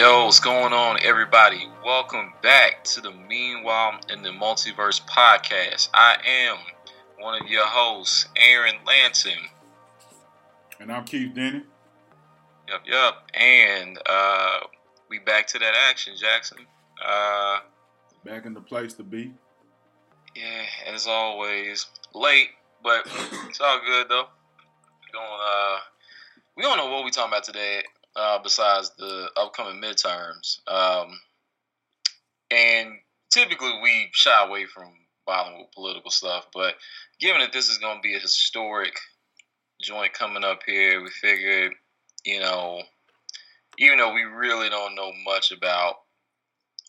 Yo, what's going on, everybody? Welcome back to the Meanwhile in the Multiverse podcast. I am one of your hosts, Aaron Lanton. And I'm Keith Denny. Yep, yep. And uh, we back to that action, Jackson. Uh, back in the place to be. Yeah, as always, late, but it's all good though. We don't uh, we don't know what we're talking about today uh, besides the upcoming midterms. Um, and typically we shy away from bothering with political stuff, but given that this is going to be a historic joint coming up here, we figured, you know, even though we really don't know much about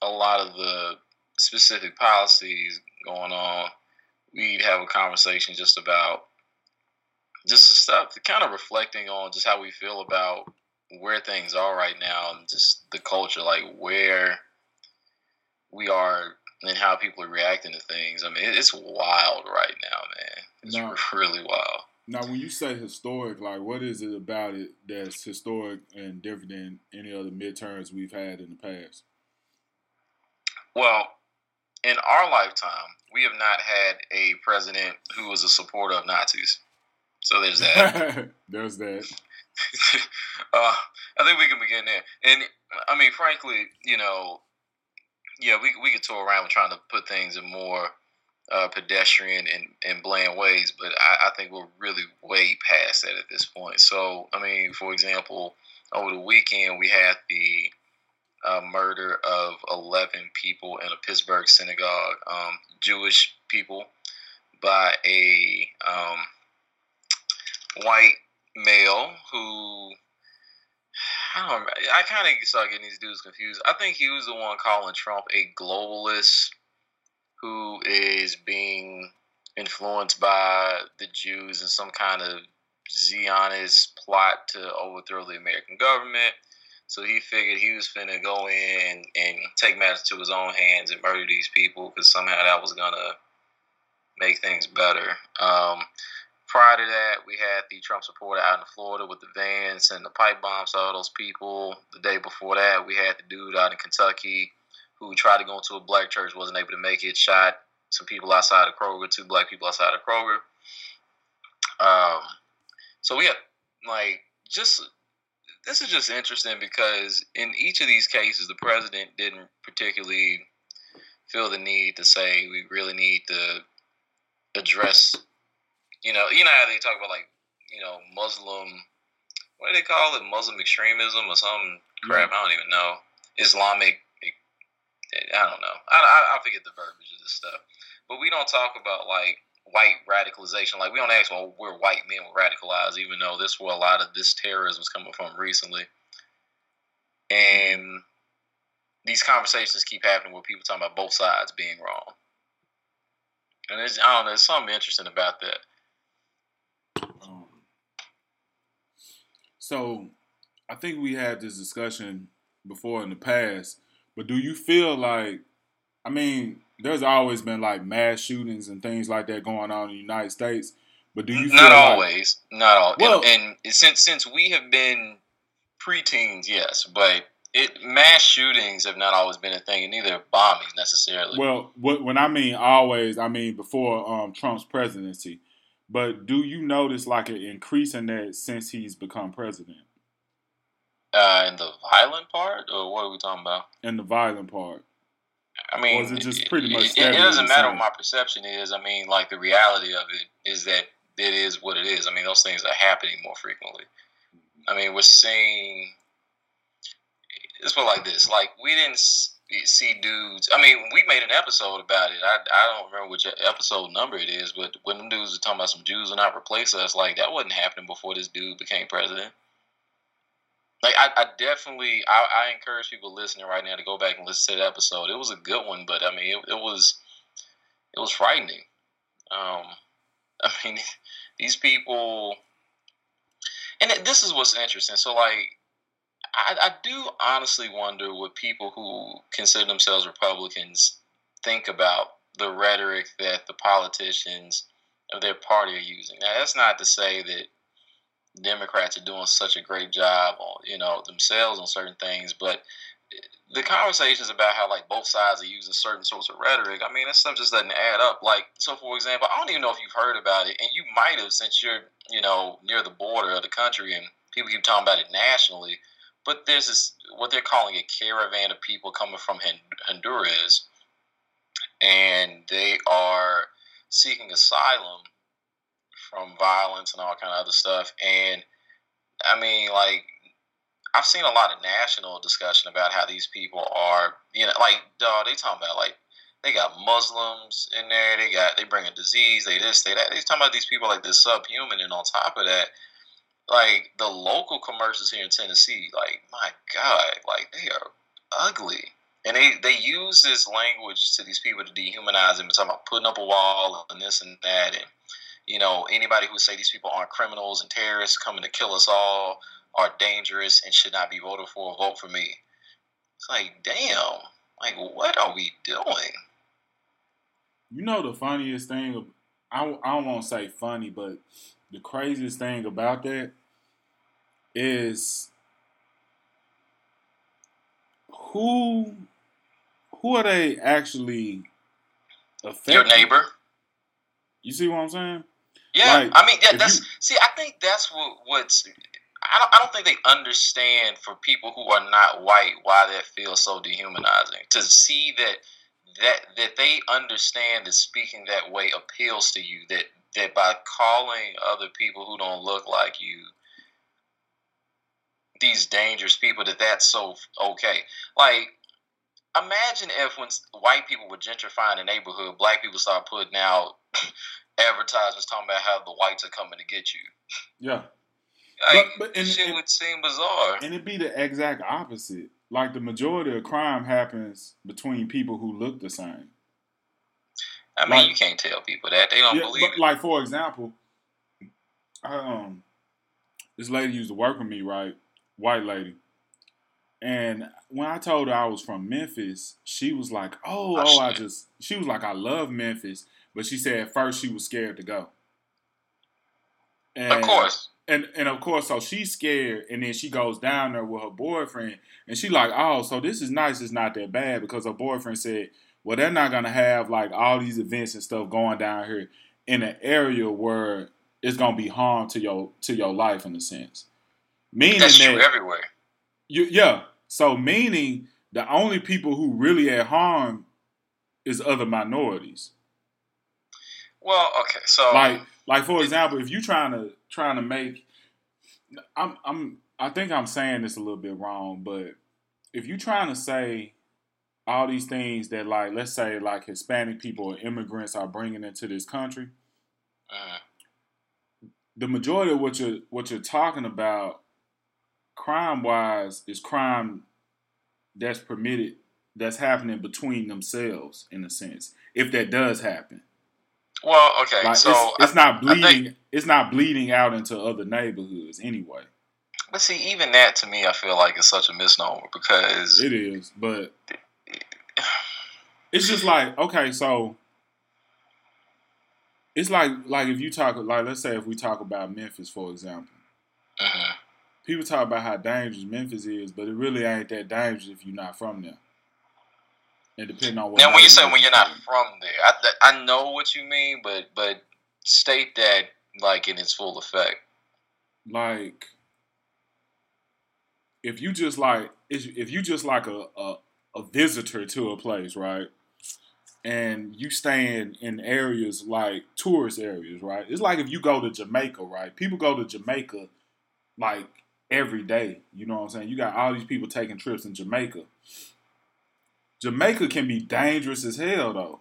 a lot of the specific policies going on, we'd have a conversation just about just the stuff, kind of reflecting on just how we feel about where things are right now and just the culture, like where we are and how people are reacting to things. I mean, it's wild right now, man. It's now, really wild. Now, when you say historic, like what is it about it that's historic and different than any other midterms we've had in the past? Well, in our lifetime, we have not had a president who was a supporter of Nazis. So there's that. there's that. uh, I think we can begin there. And I mean, frankly, you know, yeah, we we could tour around with trying to put things in more uh, pedestrian and, and bland ways, but I, I think we're really way past that at this point. So, I mean, for example, over the weekend we had the uh, murder of 11 people in a Pittsburgh synagogue, um, Jewish people, by a um, white male who I don't. I kind of start getting these dudes confused. I think he was the one calling Trump a globalist who is being influenced by the Jews in some kind of Zionist plot to overthrow the American government. So he figured he was finna go in and take matters to his own hands and murder these people because somehow that was gonna make things better. Um, prior to that, we had the Trump supporter out in Florida with the vans and the pipe bombs to all those people. The day before that, we had the dude out in Kentucky who tried to go into a black church, wasn't able to make it, shot some people outside of Kroger, two black people outside of Kroger. Um, so we have like just this is just interesting because in each of these cases, the president didn't particularly feel the need to say we really need to address you know, you know how they talk about like, you know, Muslim, what do they call it? Muslim extremism or some crap? Yeah. I don't even know. Islamic, I don't know. I, I, I forget the verbiage of this stuff. But we don't talk about like white radicalization. Like we don't ask, well, where white men were radicalized, even though this where a lot of this terrorism is coming from recently. And these conversations keep happening where people talking about both sides being wrong. And it's, I don't know, there's something interesting about that. So I think we had this discussion before in the past, but do you feel like I mean, there's always been like mass shootings and things like that going on in the United States. But do you not like, always, not all, well, and, and since since we have been preteens, yes, but it mass shootings have not always been a thing, and neither bombings necessarily. Well, what, when I mean always, I mean before um, Trump's presidency. But do you notice like an increase in that since he's become president? Uh, in the violent part, or what are we talking about? In the violent part. I mean, or is it just pretty much? It, it, it doesn't matter what my perception is. I mean, like the reality of it is that it is what it is. I mean, those things are happening more frequently. I mean, we're seeing. Let's put like this: like we didn't see dudes. I mean, we made an episode about it. I, I don't remember which episode number it is, but when them dudes were talking about some Jews will not replace us, like that wasn't happening before this dude became president. Like I, I definitely, I, I encourage people listening right now to go back and listen to the episode. It was a good one, but I mean, it, it was, it was frightening. Um, I mean, these people, and this is what's interesting. So like I, I do honestly wonder what people who consider themselves Republicans think about the rhetoric that the politicians of their party are using. Now, that's not to say that Democrats are doing such a great job on you know themselves on certain things, but the conversations about how like both sides are using certain sorts of rhetoric, I mean, that stuff just doesn't add up. Like, so for example, I don't even know if you've heard about it, and you might have since you're, you know, near the border of the country, and people keep talking about it nationally. But there's this what they're calling a caravan of people coming from Honduras, and they are seeking asylum from violence and all kind of other stuff. And I mean, like I've seen a lot of national discussion about how these people are, you know, like dog. They talking about like they got Muslims in there. They got they bring a disease. They this, they that. They talking about these people like this subhuman, and on top of that, like the local commercials here in Tennessee, like my God, like they are ugly. And they, they use this language to these people to dehumanize them and talking about putting up a wall and this and that and you know, anybody who say these people aren't criminals and terrorists coming to kill us all are dangerous and should not be voted for, vote for me. It's like, damn, like, what are we doing? You know, the funniest thing, I, I don't want to say funny, but the craziest thing about that is who who are they actually affecting? Your neighbor. You see what I'm saying? Yeah, like, I mean, yeah, that's you, see. I think that's what what's. I don't, I don't think they understand for people who are not white why that feels so dehumanizing. To see that that that they understand that speaking that way appeals to you. That that by calling other people who don't look like you these dangerous people, that that's so okay. Like imagine if when white people were gentrifying a neighborhood, black people start putting out advertisements talking about how the whites are coming to get you. Yeah. Like, but, but and, shit and, would seem bizarre. And it'd be the exact opposite. Like the majority of crime happens between people who look the same. I mean, like, you can't tell people that they don't yeah, believe but, it. Like for example, um, this lady used to work with me, right? White lady. And when I told her I was from Memphis, she was like, "Oh, oh, oh I just." She was like, "I love Memphis," but she said at first she was scared to go. And, of course. And and of course, so she's scared, and then she goes down there with her boyfriend, and she like, "Oh, so this is nice. It's not that bad," because her boyfriend said, "Well, they're not gonna have like all these events and stuff going down here in an area where it's gonna be harm to your to your life in a sense." Meaning That's that, everywhere. You, yeah, so meaning the only people who really at harm is other minorities. Well, okay, so like like for example, if you're trying to trying to make, I'm I'm I think I'm saying this a little bit wrong, but if you're trying to say all these things that like let's say like Hispanic people or immigrants are bringing into this country, uh, the majority of what you're what you're talking about crime wise is crime that's permitted that's happening between themselves in a sense if that does happen. Well okay like, so it's, it's I, not bleeding think, it's not bleeding out into other neighborhoods anyway. But see even that to me i feel like is such a misnomer because it is but it's just like okay so it's like like if you talk like let's say if we talk about memphis for example. Uh-huh people talk about how dangerous Memphis is, but it really ain't that dangerous if you're not from there. And depending on what. Now, when you say when you're not from there, I I know what you mean, but but state that like in its full effect. Like, if you just like if you just like a, a a visitor to a place, right? and you staying in areas like tourist areas, right? It's like if you go to Jamaica, right? People go to Jamaica like every day. You know what I'm saying? You got all these people taking trips in Jamaica. Jamaica can be dangerous as hell, though.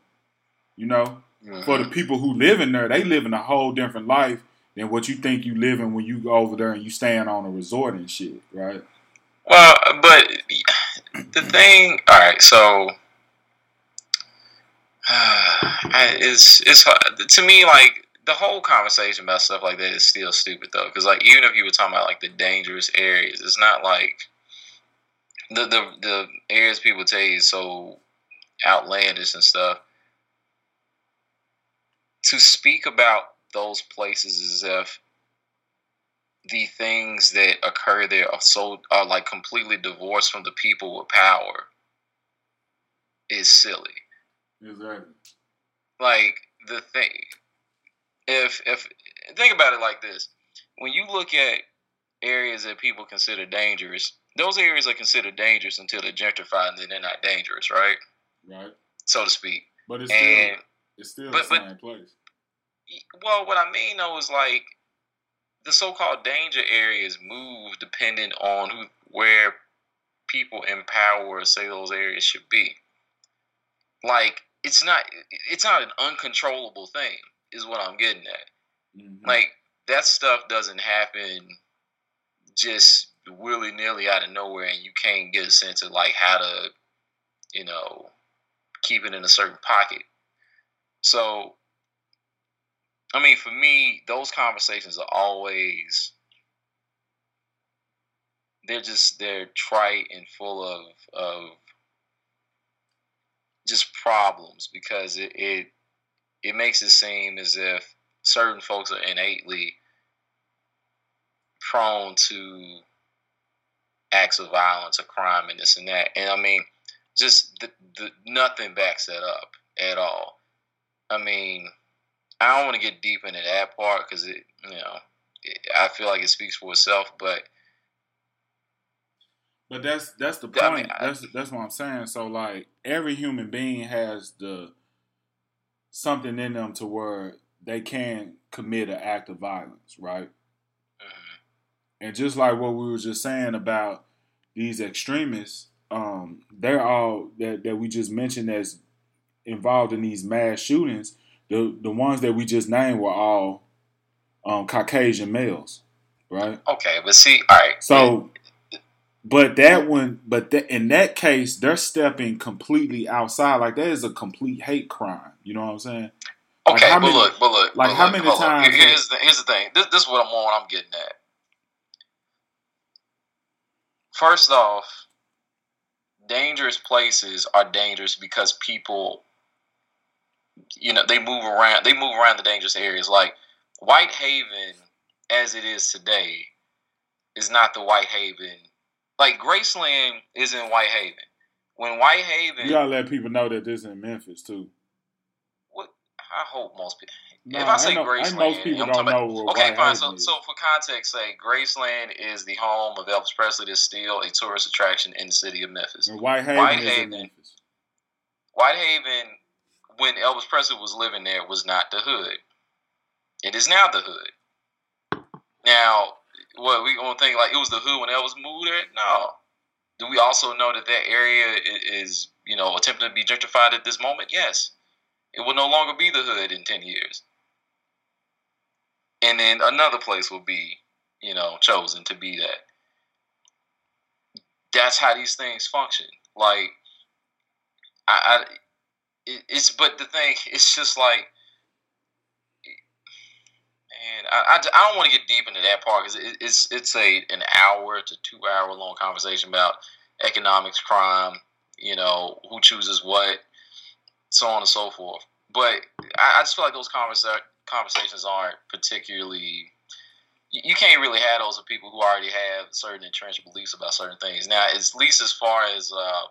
You know, for the people who live in there, they live in a whole different life than what you think you live in when you go over there and you staying on a resort and shit, right? Well, but the thing, all right, so uh, it's it's to me like the whole conversation about stuff like that is still stupid though, because like even if you were talking about like the dangerous areas, it's not like the the the areas people tell you is so outlandish and stuff. To speak about those places as if the things that occur there are so are like completely divorced from the people with power is silly. Exactly. Like the thing, if if think about it like this, when you look at areas that people consider dangerous, those areas are considered dangerous until they're gentrified and then they're not dangerous, right? Right. So to speak. But it's and, still it's still but, the same but, place. Well, what I mean though is like the so-called danger areas move depending on who where people in power say those areas should be. Like it's not it's not an uncontrollable thing is what I'm getting at. Mm-hmm. Like that stuff doesn't happen just willy nilly out of nowhere, and you can't get a sense of like how to, you know, keep it in a certain pocket. So, I mean, for me, those conversations are always they're just they're trite and full of of just problems because it, it it makes it seem as if certain folks are innately prone to acts of violence or crime and this and that. And I mean, just the, the, nothing backs that up at all. I mean, I don't want to get deep into that part because it, you know, it, I feel like it speaks for itself. But but that's that's the point. I mean, I, that's that's what I'm saying. So like every human being has the something in them to where they can commit an act of violence, right? Mm-hmm. And just like what we were just saying about these extremists, um, they're all that, that we just mentioned as involved in these mass shootings. The the ones that we just named were all um, Caucasian males, right? Okay, but see, all right. So but that one, but th- in that case, they're stepping completely outside. Like that is a complete hate crime. You know what I'm saying? Okay, like but many, look, but look, like but how look, many times? Here's the here's the thing. This, this is what I'm on. I'm getting at. First off, dangerous places are dangerous because people, you know, they move around. They move around the dangerous areas. Like Whitehaven, as it is today, is not the Whitehaven. like Graceland is in Whitehaven. When Whitehaven, you gotta let people know that this is in Memphis too. I hope most people. if I say I know, Graceland, most people don't know about, Okay, fine. So, so for context say Graceland is the home of Elvis Presley. That's still a tourist attraction in the city of Memphis. And Whitehaven, Whitehaven, Memphis. Whitehaven, when Elvis Presley was living there, was not the hood. It is now the hood. Now, what we gonna think like it was the hood when Elvis moved there? No. Do we also know that that area is you know attempting to be gentrified at this moment? Yes. It will no longer be the hood in ten years, and then another place will be you know chosen to be that. That's how these things function. Like I, I it's but the thing it's just like and I, I, I don't want to get deep into that part because it, it's it's a an hour to two hour long conversation about economics, crime, you know, who chooses what, so on and so forth. But I, I just feel like those conversa- conversations aren't particularly. You, can't really have those with people who already have certain entrenched beliefs about certain things. Now, at least as far as uh,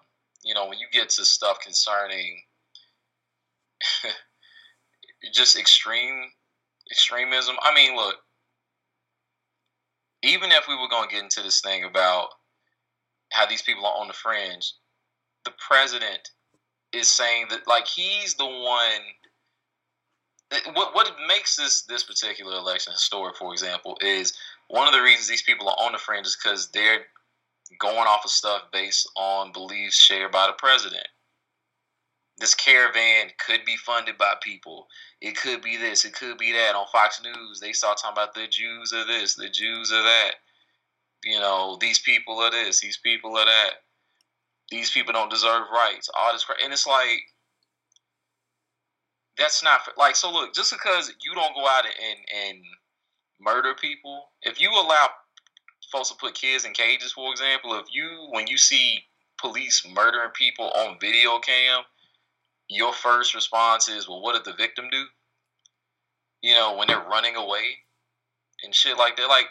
you know, when you get to stuff concerning just extreme extremism. I mean, look, even if we were going to get into this thing about how these people are on the fringe, the president is saying that like he's the one. What what makes this this particular election historic, for example, is one of the reasons these people are on the fringe is because they're going off of stuff based on beliefs shared by the president this caravan could be funded by people. It could be this. It could be that. On Fox News, they start talking about the Jews are this, the Jews are that. You know, these people are this, these people are that. These people don't deserve rights. All this, crap. and it's like that's not like so. Look, just because you don't go out and and murder people, if you allow folks to put kids in cages, for example, if you when you see police murdering people on video cam your first response is, well, what did the victim do? You know, when they're running away and shit like that. Like,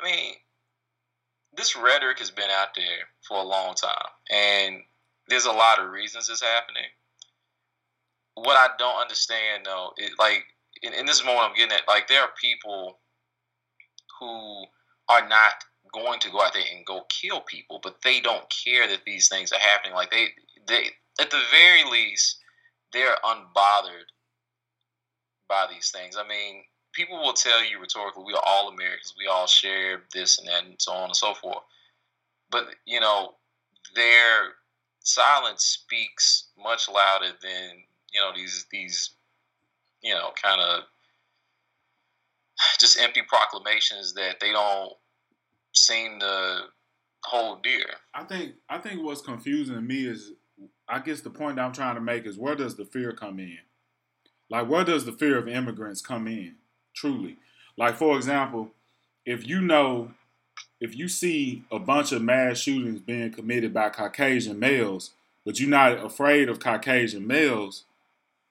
I mean, this rhetoric has been out there for a long time, and there's a lot of reasons it's happening. What I don't understand though, is like, in, and this moment I'm getting at. Like, there are people who are not going to go out there and go kill people, but they don't care that these things are happening. Like they, they at the very least, they're unbothered by these things. I mean, people will tell you rhetorically, we are all Americans, we all share this and that, and so on and so forth. But you know, their silence speaks much louder than you know these these you know kind of just empty proclamations that they don't seem to hold dear. I think I think what's confusing to me is I guess the point I'm trying to make is where does the fear come in? Like where does the fear of immigrants come in? Truly. Like for example, if you know if you see a bunch of mass shootings being committed by Caucasian males, but you're not afraid of Caucasian males,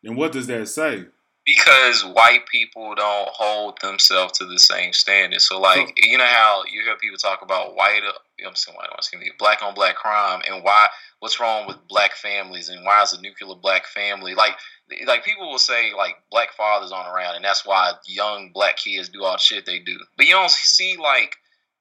then what does that say? because white people don't hold themselves to the same standard. So, like, you know how you hear people talk about white, you know, I'm saying white, excuse me, black on black crime, and why, what's wrong with black families, and why is a nuclear black family like, like people will say like black fathers aren't around, and that's why young black kids do all the shit they do. But you don't see like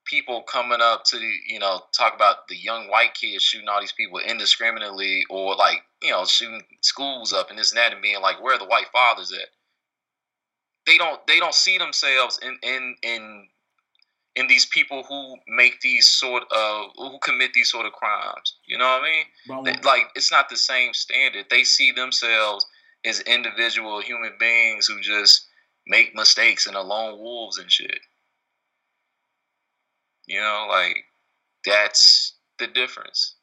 people coming up to you know talk about the young white kids shooting all these people indiscriminately or like you know shooting schools up and this and that and being like where are the white fathers at they don't they don't see themselves in in in in these people who make these sort of who commit these sort of crimes. You know what I mean? They, like it's not the same standard. They see themselves as individual human beings who just make mistakes and are lone wolves and shit. You know, like that's the difference.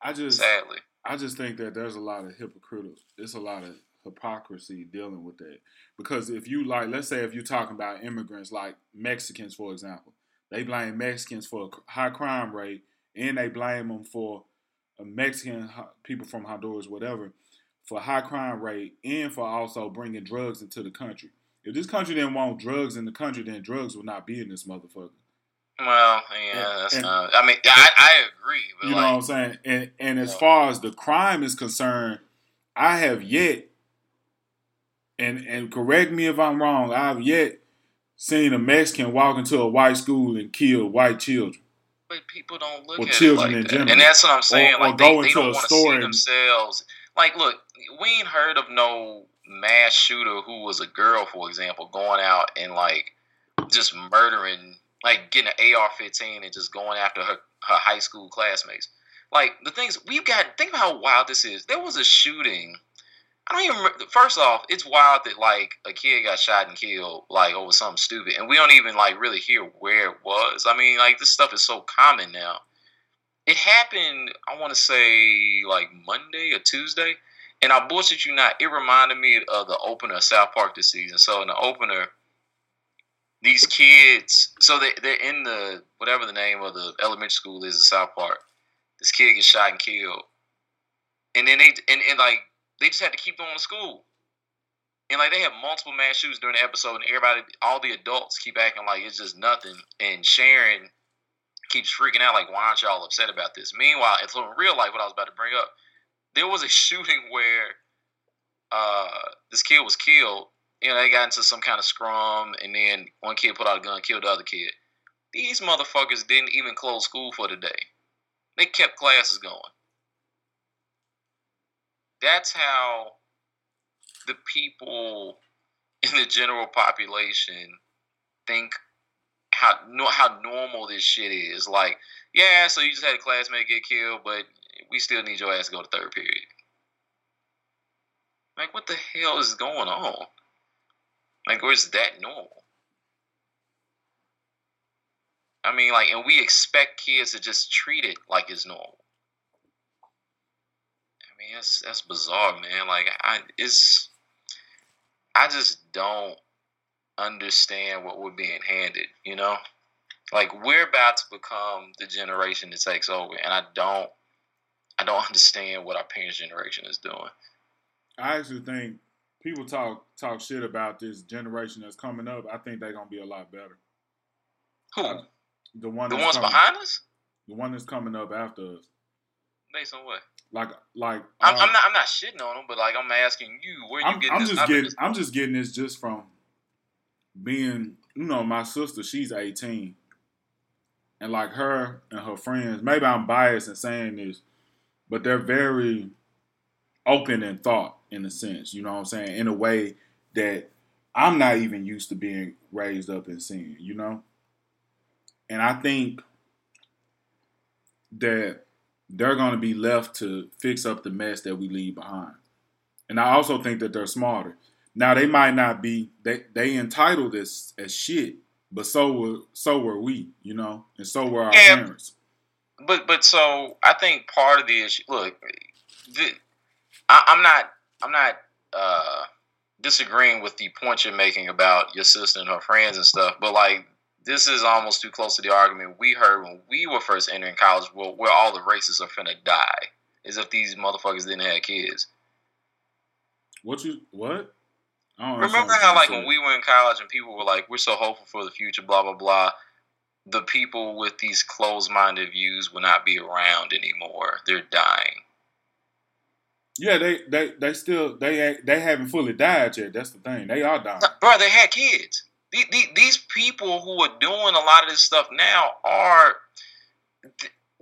I just sadly, I just think that there's a lot of hypocritical. It's a lot of hypocrisy dealing with that. Because if you like, let's say if you're talking about immigrants like Mexicans, for example, they blame Mexicans for a high crime rate, and they blame them for Mexican people from Honduras, whatever, for high crime rate, and for also bringing drugs into the country. If this country didn't want drugs in the country, then drugs would not be in this motherfucker. Well, yeah, that's and, not. I mean, I, I agree. you know like, what I'm saying? And and as far as the crime is concerned, I have yet and and correct me if I'm wrong, I've yet seen a Mexican walk into a white school and kill white children. But people don't look or at children it like in that. general. And that's what I'm saying. Or, like or they, they don't want to see themselves. Like, look, we ain't heard of no mass shooter who was a girl, for example, going out and like just murdering, like getting an AR-15 and just going after her her high school classmates. Like the things we've got. Think about how wild this is. There was a shooting I don't even. Remember, first off, it's wild that like a kid got shot and killed like over something stupid, and we don't even like really hear where it was. I mean, like this stuff is so common now. It happened. I want to say like Monday or Tuesday, and I bullshit you not. It reminded me of the opener of South Park this season. So in the opener, these kids. So they they're in the whatever the name of the elementary school is in South Park. This kid gets shot and killed, and then they and, and like they just had to keep going to school. And like they have multiple mass shootings during the episode, and everybody, all the adults keep acting like it's just nothing. And Sharon keeps freaking out, like, why aren't y'all upset about this? Meanwhile, it's in real life, what I was about to bring up, there was a shooting where uh, this kid was killed. You know, they got into some kind of scrum, and then one kid put out a gun, killed the other kid. These motherfuckers didn't even close school for the day. They kept classes going that's how the people in the general population think how how normal this shit is. Like, yeah, so you just had a classmate get killed, but we still need your ass to go to third period. Like, what the hell is going on? Like, where's that normal? I mean, like, and we expect kids to just treat it like it's normal mean, that's that's bizarre, man. Like I, it's, I just don't understand what we're being handed. You know, like we're about to become the generation that takes over, and I don't, I don't understand what our parents' generation is doing. I actually think people talk talk shit about this generation that's coming up. I think they're gonna be a lot better. Who? The one. The that's ones coming- behind us? The one that's coming up after us. Based on what? Like, like. I'm, uh, I'm not. I'm not shitting on them, but like I'm asking you, where you I'm, getting I'm this? just getting. I'm just getting this just from being. You know, my sister. She's 18, and like her and her friends. Maybe I'm biased in saying this, but they're very open in thought, in a sense. You know what I'm saying? In a way that I'm not even used to being raised up and seeing. You know, and I think that they're going to be left to fix up the mess that we leave behind. And I also think that they're smarter. Now they might not be they they entitled as as shit, but so were so were we, you know, and so were our Yeah. parents. But but so I think part of the issue. Look, the, I, I'm not I'm not uh, disagreeing with the point you're making about your sister and her friends and stuff. But like this is almost too close to the argument we heard when we were first entering college, where, where all the races are finna die, as if these motherfuckers didn't have kids. What you what? I don't Remember how like when we were in college and people were like, "We're so hopeful for the future," blah blah blah. The people with these closed-minded views will not be around anymore. They're dying. Yeah, they they they still they ain't- they haven't fully died yet. That's the thing. They are dying. bro, they had kids. These, these people who are doing a lot of this stuff now are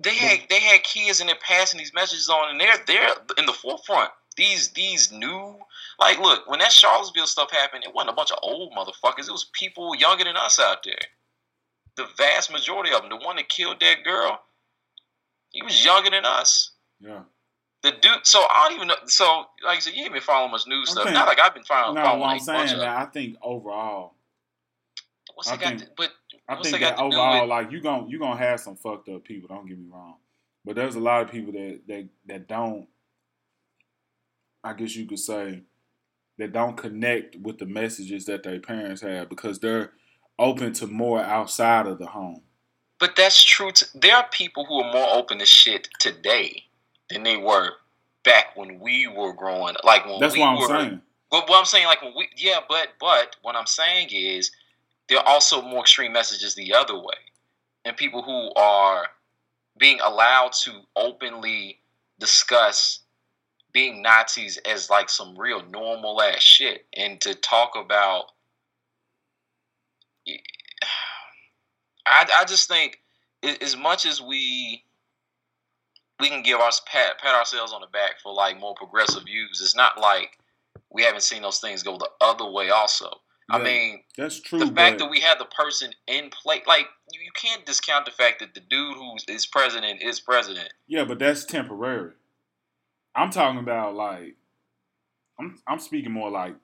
they had they had kids and they're passing these messages on, and they're they're in the forefront. These these new like look when that Charlottesville stuff happened, it wasn't a bunch of old motherfuckers. It was people younger than us out there. The vast majority of them. The one that killed that girl, he was younger than us. Yeah. The dude. So I don't even know. So like I said, you ain't been following much news I'm stuff. saying- Not like I've been following. No, following what I'm saying of- that I think overall, What's I it got? think- to, but I think that got overall, with- like you gon' you gonna have some fucked up people. Don't get me wrong, but there's a lot of people that that that don't. I guess you could say that don't connect with the messages that their parents have because they're open to more outside of the home. but that's true. To, there are people who are more open to shit today than they were back when we were growing. Like when That's we what I'm were. saying. But what I'm saying, like when we, yeah, but but what I'm saying is there are also more extreme messages the other way, and people who are being allowed to openly discuss being Nazis as like some real normal ass shit, and to talk about. I, I just think as much as we we can give our pat pat ourselves on the back for like more progressive views, it's not like we haven't seen those things go the other way. Also, I mean, that's true. the fact that we had the person in play, like you, you can't discount the fact that the dude who is president is president. yeah, but that's temporary. I'm talking about like I'm I'm speaking more like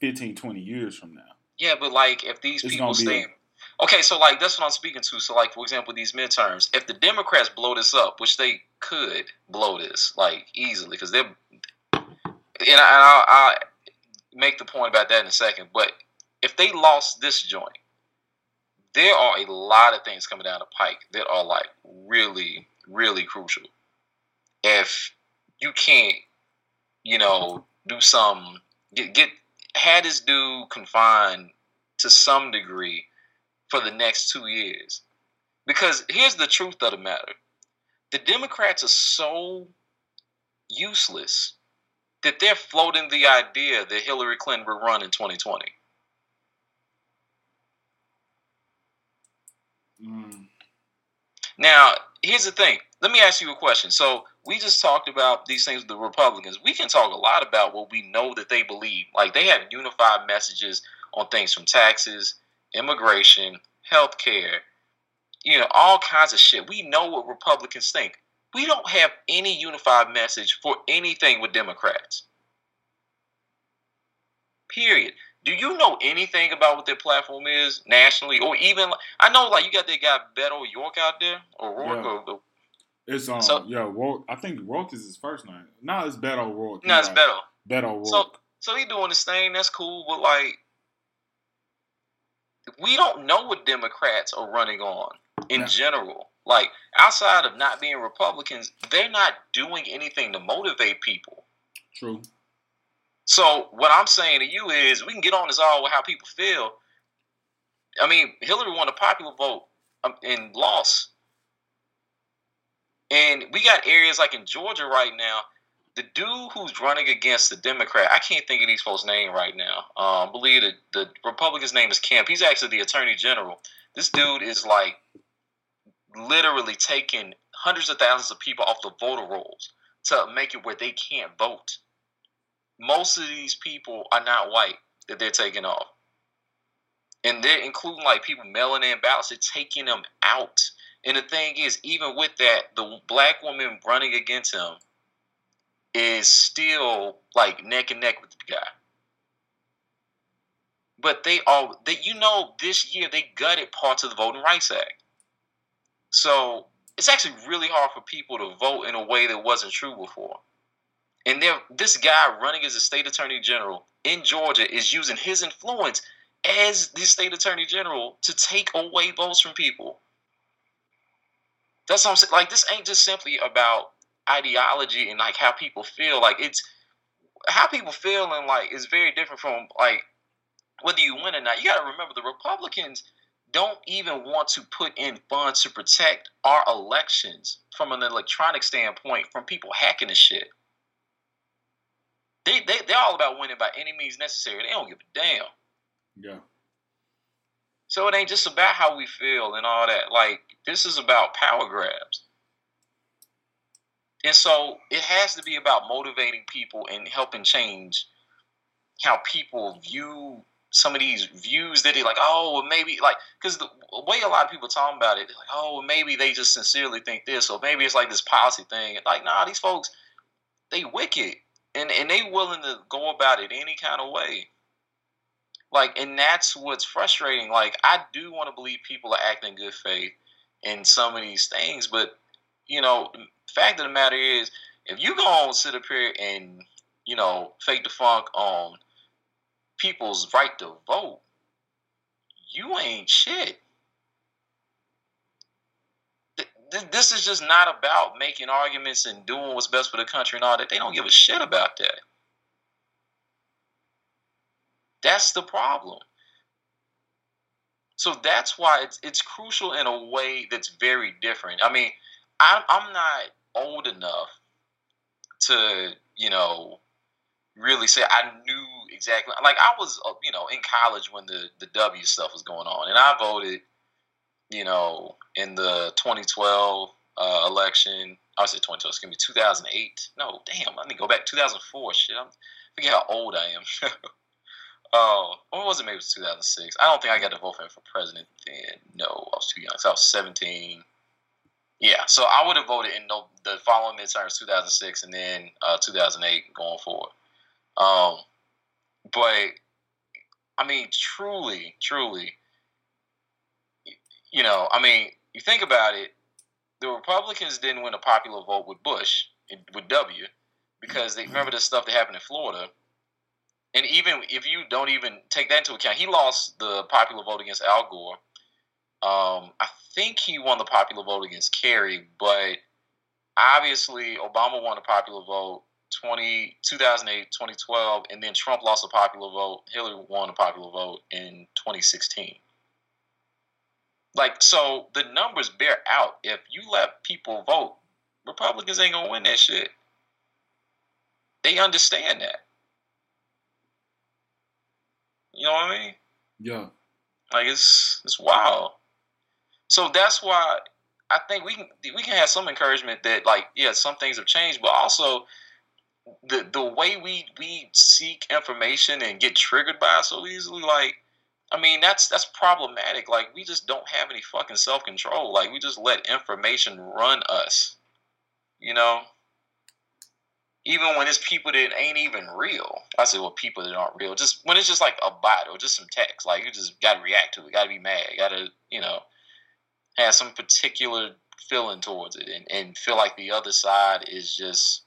15, 20 years from now. Yeah, but like if these It's people stay. Okay, so like that's what I'm speaking to. So like for example, these midterms, if the Democrats blow this up, which they could blow this like easily, because they're, and, I, and I'll, I'll make the point about that in a second. But if they lost this joint, there are a lot of things coming down the pike that are like really, really crucial. If you can't, you know, do some get get had this dude confined to some degree for the next two years. Because here's the truth of the matter the Democrats are so useless that they're floating the idea that Hillary Clinton will run in 2020. Mm. Now, here's the thing. Let me ask you a question. So, we just talked about these things with the Republicans. We can talk a lot about what we know that they believe. Like, they have unified messages on things from taxes, immigration, health care, you know, all kinds of shit. We know what Republicans think. We don't have any unified message for anything with Democrats. Period. Do you know anything about what their platform is nationally, or even I know like you got that guy Beto York out there, or Rourke, Yeah. or, It's um So- yeah, Rourke, I think Rourke is his first name. No, it's Beto Rourke. no, it's right. Beto. Beto Rourke. So so he doing this thing. That's cool, but like we don't know what Democrats are running on in general. Like outside of not being Republicans, they're not doing anything to motivate people. True. So what I'm saying to you is we can get on this all with how people feel. I mean, Hillary won a popular vote um, and lost. And we got areas like in Georgia right now. The dude who's running against the Democrat, I can't think of these folks' name right now. Um, believe the, the Republican's name is Kemp. He's actually the Attorney General. This dude is like literally taking hundreds of thousands of people off the voter rolls to make it where they can't vote. Most of these people are not white that they're taking off. And they're including like people mailing in ballots, they're taking them out. And the thing is, even with that, the black woman running against him is still like neck and neck with the guy. But they all, that you know, this year they gutted parts of the Voting Rights Act. So it's actually really hard for people to vote in a way that wasn't true before. And this guy running as a state attorney general in Georgia is using his influence as the state attorney general to take away votes from people. That's what I'm saying. Like this ain't just simply about ideology and like how people feel. Like it's how people feel and like is very different from like whether you win or not. You got to remember the Republicans don't even want to put in funds to protect our elections from an electronic standpoint from people hacking the shit. They, they, they're all about winning by any means necessary. They don't give a damn. Yeah. So it ain't just about how we feel and all that. Like, this is about power grabs. And so it has to be about motivating people and helping change how people view some of these views that they like, oh, maybe like, because the way a lot of people talk about it, like, oh, maybe they just sincerely think this, or maybe it's like this policy thing. Like, nah, these folks, they wicked, and and they willing to go about it any kind of way. Like, and that's what's frustrating. Like, I do want to believe people are acting good faith in some of these things, but you know, fact of the matter is, if you go on sit up here and you know fake the funk on people's right to vote, you ain't shit. This is just not about making arguments and doing what's best for the country and all that. They don't give a shit about that. That's the problem. So that's why it's it's crucial in a way that's very different. I mean, I'm I'm not old enough to you know really say I knew exactly. Like I was, uh, you know, in college when the the W stuff was going on, and I voted, you know, in the 2012 uh, election. I said 2012. Excuse me, 2008. No, damn. Let me go back. 2004. Shit, I'm forget how old I am. Oh, or was it maybe it was 2006? I don't think I got to vote for him for president then. No, I was too young. So I was 17. Yeah, so I would have voted in the, the following midterms, 2006, and then uh, 2008 going forward. Um, but I mean, truly, truly, you know, I mean, you think about it, the Republicans didn't win a popular vote with Bush with W because they remember the stuff that happened in Florida. And even if you don't even take that into account, he lost the popular vote against Al Gore. Um, I think he won the popular vote against Kerry, but obviously Obama won the popular vote 20, 2008, 2012, and then Trump lost a popular vote. Hillary won a popular vote in 2016. Like, so the numbers bear out. If you let people vote, Republicans ain't gonna win that shit. They understand that. You know what I mean? Yeah. Like it's it's wild. So that's why I think we can we can have some encouragement that like yeah some things have changed, but also the the way we we seek information and get triggered by it so easily, like I mean that's that's problematic. Like we just don't have any fucking self control. Like we just let information run us. You know? Even when it's people that ain't even real. I say well people that aren't real. Just when it's just like a bot or just some text. Like you just gotta react to it, gotta be mad, gotta, you know, have some particular feeling towards it and, and feel like the other side is just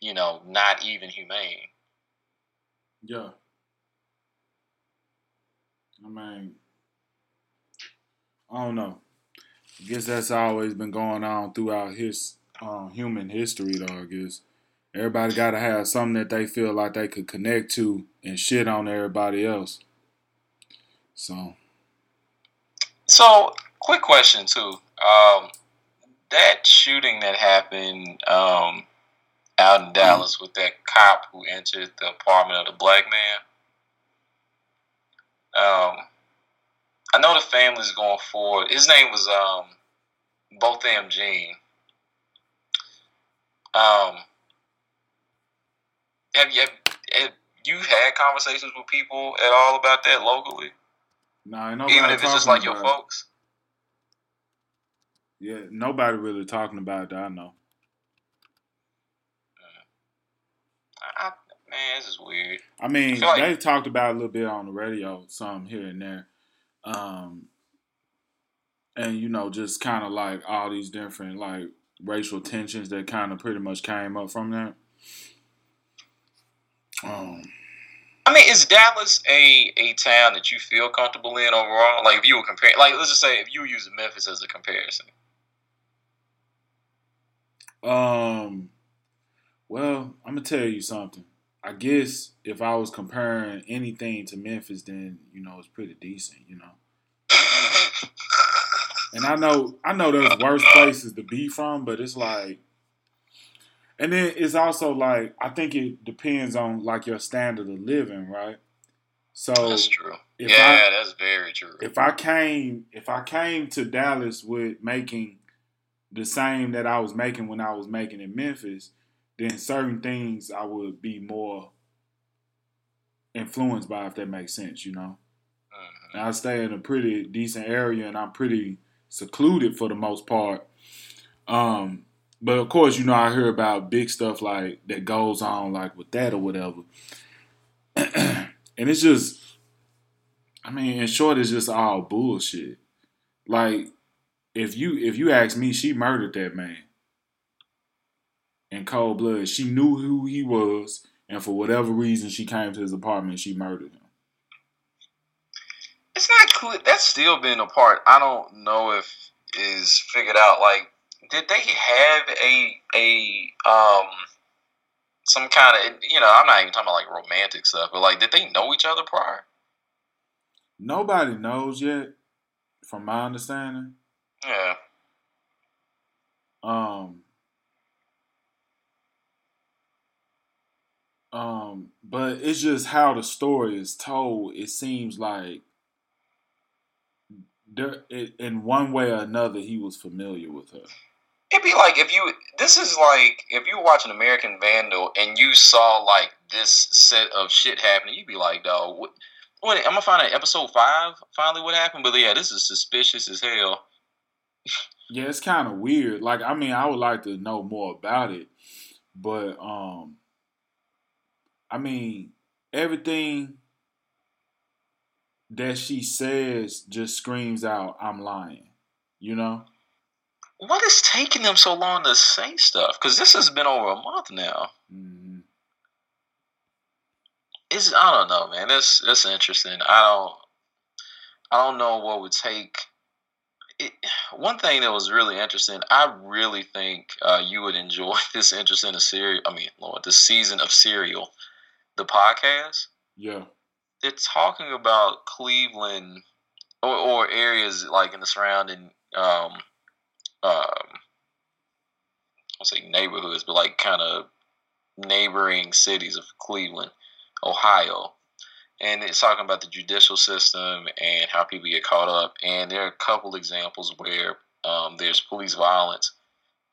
you know, not even humane. Yeah. I mean, I don't know. I guess that's always been going on throughout his uh, human history, though. I guess everybody got to have something that they feel like they could connect to and shit on everybody else. So, So, quick question too. Um, that shooting that happened um, out in Dallas mm. with that cop who entered the apartment of the black man. Um, I know the family's going forward. His name was um, Botham Jean. Um, have you have you had conversations with people at all about that locally? No, nah, even if it's just like your folks. Yeah, nobody really talking about that. I know. I, man, this is weird. I mean, I like, they've talked about a little bit on the radio, some here and there, um, and you know, just kind of like all these different like racial tensions that kind of pretty much came up from that. Um, I mean, is Dallas a a town that you feel comfortable in overall? Like, if you were comparing, like, let's just say if you were using Memphis as a comparison. Um, well, I'm gonna tell you something. I guess if I was comparing anything to Memphis, then you know it's pretty decent, you know. and I know I know there's worse places to be from, but it's like and then it's also like I think it depends on like your standard of living, right? So that's true. yeah, I, that's very true. If I came, if I came to Dallas with making the same that I was making when I was making in Memphis, then certain things I would be more influenced by, if that makes sense, you know. Mm-hmm. I stay in a pretty decent area, and I'm pretty secluded for the most part. Um, but of course, you know, I hear about big stuff like that goes on, like with that or whatever. and it's just, I mean, in short, it's just all bullshit. Like, if you if you ask me, she murdered that man in cold blood. She knew who he was, and for whatever reason, she came to his apartment. She murdered him. It's not clear. That's still been a part. I don't know if is figured out. Like did they have a a um some kind of you know I'm not even talking about like romantic stuff, but like did they know each other prior? Nobody knows yet, from my understanding. Yeah. Um. Um, but it's just how the story is told. It seems like there, it, in one way or another, he was familiar with her. It'd be like if you. This is like if you watch an American Vandal and you saw like this set of shit happening. You'd be like, dog, what? what I'm gonna find out episode five. Finally, what happened? But yeah, this is suspicious as hell. yeah, it's kind of weird. Like, I mean, I would like to know more about it, but um, I mean, everything that she says just screams out, "I'm lying," you know what is taking them so long to say stuff? Because this has been over a month now. Mm-hmm. It's I don't know, man. It's it's interesting. I don't I don't know what would take. It, one thing that was really interesting, I really think uh, you would enjoy this interesting a serial. I mean, Lord, this season of Serial, the podcast. Yeah, they're talking about Cleveland or, or areas like in the surrounding um, um, I'll say neighborhoods, but like kind of neighboring cities of Cleveland, Ohio. And it's talking about the judicial system and how people get caught up. And there are a couple examples where um, there's police violence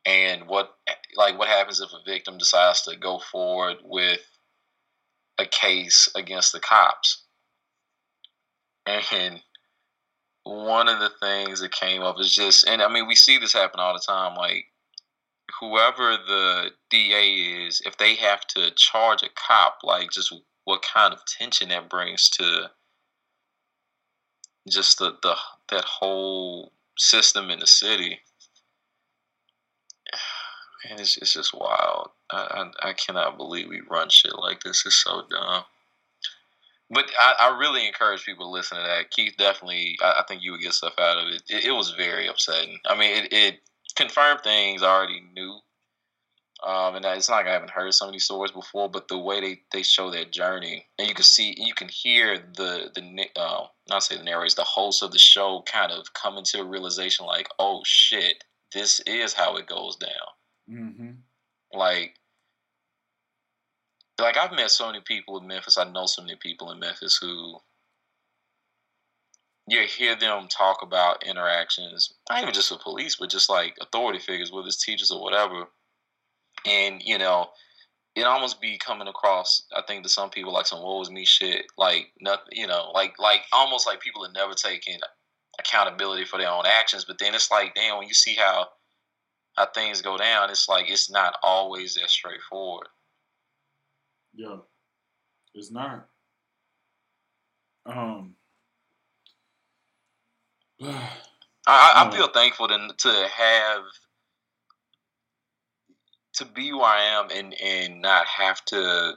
and what like what happens if a victim decides to go forward with a case against the cops. And one of the things that came up is just, and I mean, we see this happen all the time. Like, whoever the DA is, if they have to charge a cop, like, just what kind of tension that brings to just the, the that whole system in the city. Man, it's, it's just wild. I, I, I cannot believe we run shit like this. It's so dumb. But I, I, really encourage people to listen to that. Keith definitely, I, I think you would get stuff out of it. It, it was very upsetting. I mean, it, it, confirmed things I already knew. Um, and it's not like I haven't heard some of these stories before, but the way they, they show their journey, and you can see, you can hear the the uh, not say the narrators, the host of the show, kind of coming to a realization, like, oh shit, this is how it goes down. Mm-hmm. Like, like I've met so many people in Memphis. I know so many people in Memphis who you hear them talk about interactions, not even just with police, but just like authority figures, whether it's teachers or whatever. And, you know, it almost be coming across, I think, to some people like some woe is me shit. Like nothing you know, like like almost like people are never taking accountability for their own actions. But then it's like, damn, when you see how how things go down, it's like it's not always that straightforward. Yeah. It's not. Um I, I feel thankful to to have to be where I am and and not have to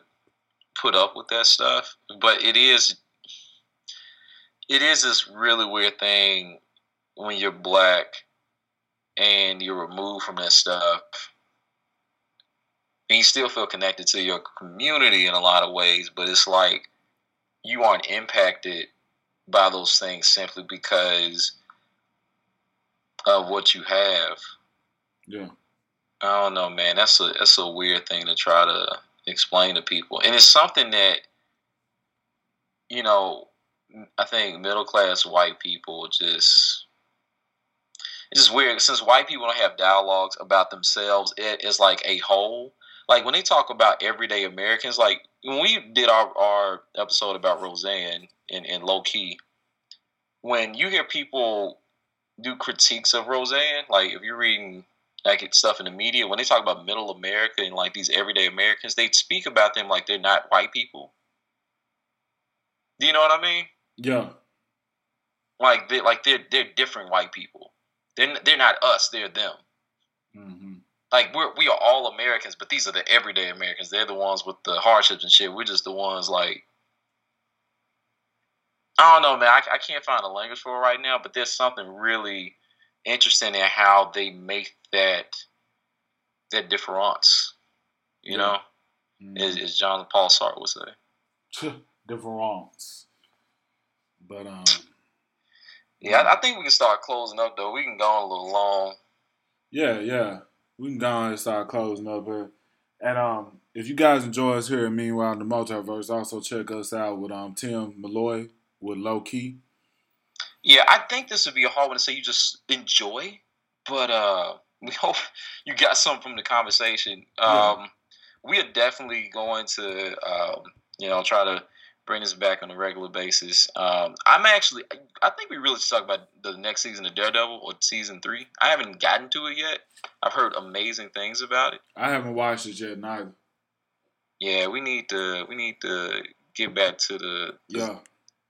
put up with that stuff. But it is it is this really weird thing when you're black and you're removed from that stuff and you still feel connected to your community in a lot of ways, but it's like you aren't impacted by those things simply because of what you have. Yeah. I don't know, man. That's a that's a weird thing to try to explain to people, and it's something that you know. I think middle class white people just it's just weird since white people don't have dialogues about themselves. It is like a whole. Like when they talk about everyday Americans, like when we did our, our episode about Roseanne and, and low key, when you hear people do critiques of Roseanne, like if you're reading like stuff in the media, when they talk about middle America and like these everyday Americans, they speak about them like they're not white people. Do you know what I mean? Yeah. Like they like they're they're different white people. They're they're not us. They're them. Mm-hmm. Like we're we are all Americans, but these are the everyday Americans. They're the ones with the hardships and shit. We're just the ones like I don't know, man. I, I can't find a language for it right now, but there's something really interesting in how they make that that difference. You yeah. know, mm-hmm. as, as John Paul Sartre would say. difference. But um. Yeah, I, I, think we can start closing up though. We can go on a little long. Yeah, yeah, we can go on and start closing up here. And um, if you guys enjoy us here, meanwhile in the multiverse, also check us out with um Tim Malloy with Low Key. Yeah, I think this would be a hard one to say you just enjoy, but uh, we hope you got something from the conversation. Um, yeah. We are definitely going to, um, you know, try to bring this back on a regular basis. Um, I'm actually, I think we really should talk about the next season of Daredevil or season three. I haven't gotten to it yet. I've heard amazing things about it. I haven't watched it yet, neither. Yeah, we need to, we need to get back to the, the yeah.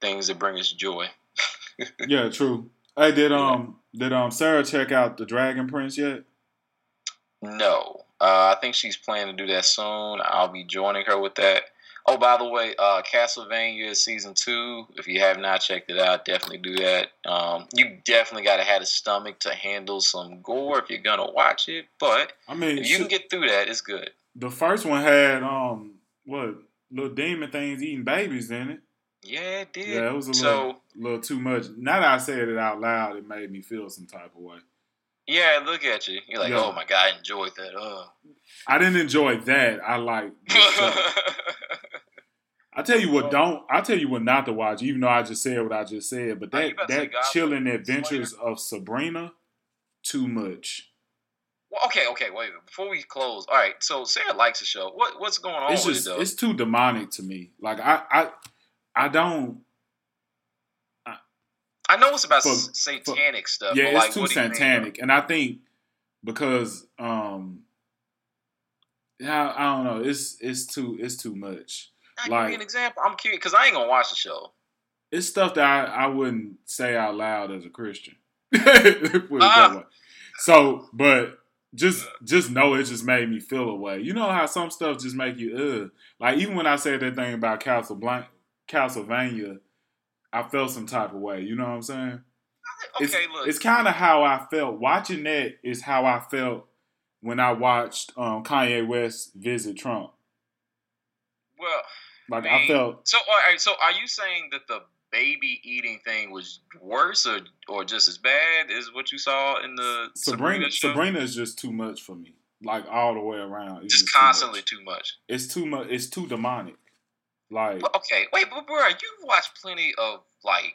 things that bring us joy. yeah, true. Hey, did um did um Sarah check out the Dragon Prince yet? No. Uh, I think she's planning to do that soon. I'll be joining her with that. Oh, by the way, uh, Castlevania season two. If you have not checked it out, definitely do that. Um, you definitely got to have a stomach to handle some gore if you're gonna watch it. But I mean, if you can get through that, it's good. The first one had um what little demon things eating babies in it. Yeah, it did. Yeah, it was a so, little, little too much. Now that I said it out loud, it made me feel some type of way. Yeah, look at you. You're like, yeah. oh my god, I enjoyed that. Oh. I didn't enjoy that. I like. I tell you what, don't. I tell you what, not to watch. Even though I just said what I just said, but that that chilling adventures of Sabrina, too much. Well, okay, okay, wait. Before we close, all right. So Sarah likes the show. What what's going on it's just, it? Though? It's too demonic to me. Like I I I don't. I, I know it's about for, satanic for, stuff. Yeah, it's like, too satanic, and I think because um, yeah, I don't know. It's it's too it's too much. I like, give me an example. I'm curious because I ain't gonna watch the show. It's stuff that I, I wouldn't say out loud as a Christian. uh, so, but just just know it just made me feel away. You know how some stuff just make you ugh. Like even when I said that thing about Casablanca, Castlevania, I felt some type of way. You know what I'm saying? Okay, it's, look. It's kind of how I felt watching that. Is how I felt when I watched um, Kanye West visit Trump. Well, Like I, I felt so. All right, so are you saying that the baby eating thing was worse or or just as bad as what you saw in the Sabrina. Sabrina. Sabrina is just too much for me. Like all the way around. It's just too constantly much. too much. It's too much. It's too demonic. Like But, okay, wait, but bro, you watch plenty of like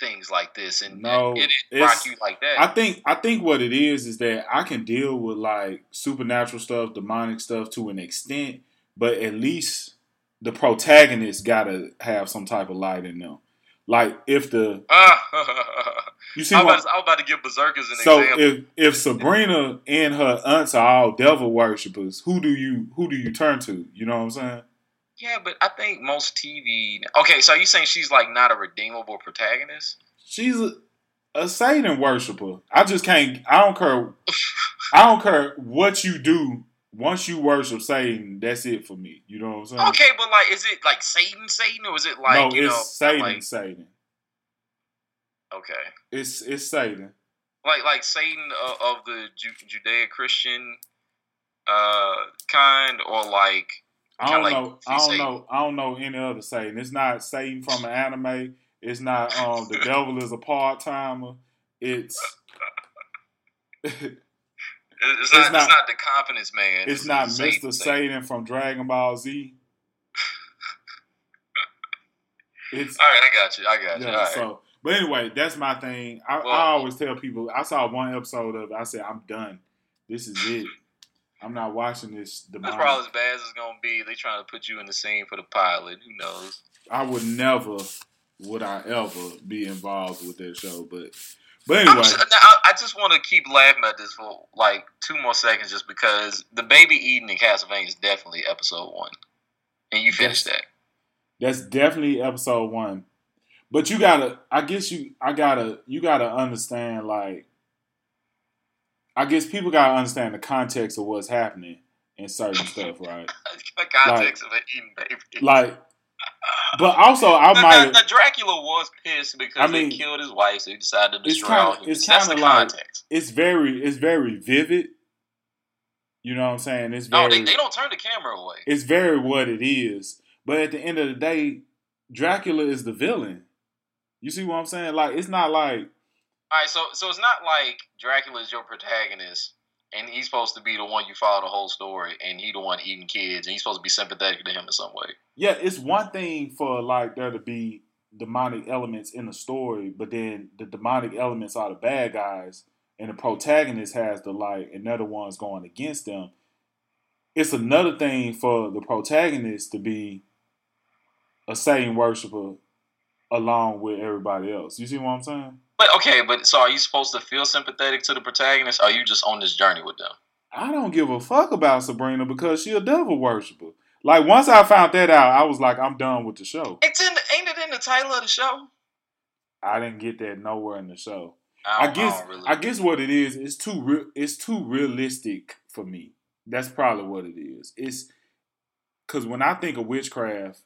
things like this, and No, it, it didn't it's- rock you like that. I think I think what it is is that I can deal with like supernatural stuff, demonic stuff to an extent, but at least the protagonist gotta have some type of light in them. Like if the Ah, you see I, was what about to, I was about to give Berserkers an so example. if if Sabrina and her aunts are all devil worshippers, who do you who do you turn to? You know what I'm saying? Yeah, but I think most TV. Okay, so you saying she's like not a redeemable protagonist? She's a, a Satan worshiper. I just can't. I don't care. I don't care what you do. Once you worship Satan, that's it for me. You know what I'm saying? Okay, but like, is it like Satan, Satan, or is it like no, you it's know, Satan. like Satan. okay, It's it's Satan. like like Satan of, of the Ju- Judeo Christian uh kind, or like I don't like know. I don't Satan. know. I don't know any other Satan. It's not Satan from an anime. It's not um the devil is a part timer. It's it's not, it's not- not the confidence man. it's not Mr. Satan from Dragon Ball Z. It's All right, I got you. I got you. Yeah, All right. so but anyway, that's my thing. I, Well- I always tell people I saw one episode of it, I said, I'm done. This is it. I'm not watching this That's demonic. probably as bad as it's gonna be. They trying to put you in the scene for the pilot. Who knows? I would never would I ever be involved with that show, but but anyway, just, I I just want to keep laughing at this for like two more seconds, just because the baby eating in Castlevania is definitely episode one, and you finished that. that's definitely episode one. But you gotta I guess you I gotta you gotta understand like I guess people gotta understand the context of what's happening in certain stuff, right? the context of an eating baby. Like but also I the, might the, Dracula was pissed because I mean, they killed his wife, so he decided to it's destroy kinda- all humans. it's That's the kinda like- context. it's very it's very vivid. You know what I'm saying? It's No, very they, they don't turn the camera away. it's very what it is. But at the end of the day, Dracula is the villain. You see what I'm saying? Like it's not like All right, so so it's not like Dracula is your protagonist, and he's supposed to be the one you follow the whole story, and he the one eating kids, and he's supposed to be sympathetic to him in some way. yeah, it's one thing for like there to be demonic elements in the story, but then the demonic elements are the bad guys, and the protagonist has the light, and they're the ones going against them. It's another thing for the protagonist to be a Satan worshiper along with everybody else. You see what I'm saying? But okay, but so are you supposed to feel sympathetic to the protagonist? Or are you just on this journey with them? I don't give a fuck about Sabrina because she a devil worshiper. Like once I found that out, I was like, I'm done with the show. It's in the, ain't it in the title of the show? I didn't get that nowhere in the show. I, I guess don't really. I guess what it is, it's too re- it's too realistic for me. That's probably what it is. It's because when I think of witchcraft,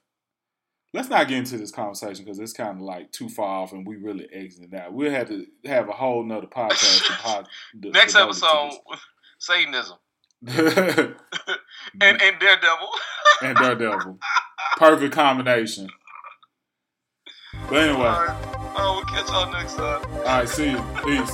let's not get into this conversation because it's kind of like too far off, and we really exiting that. We'll have to have a whole nother podcast. pod, de- Next to episode, Satanism and, and Daredevil. and Daredevil. Perfect combination. But anyway, All right, oh, we'll catch y'all next time. all right, see you. Peace.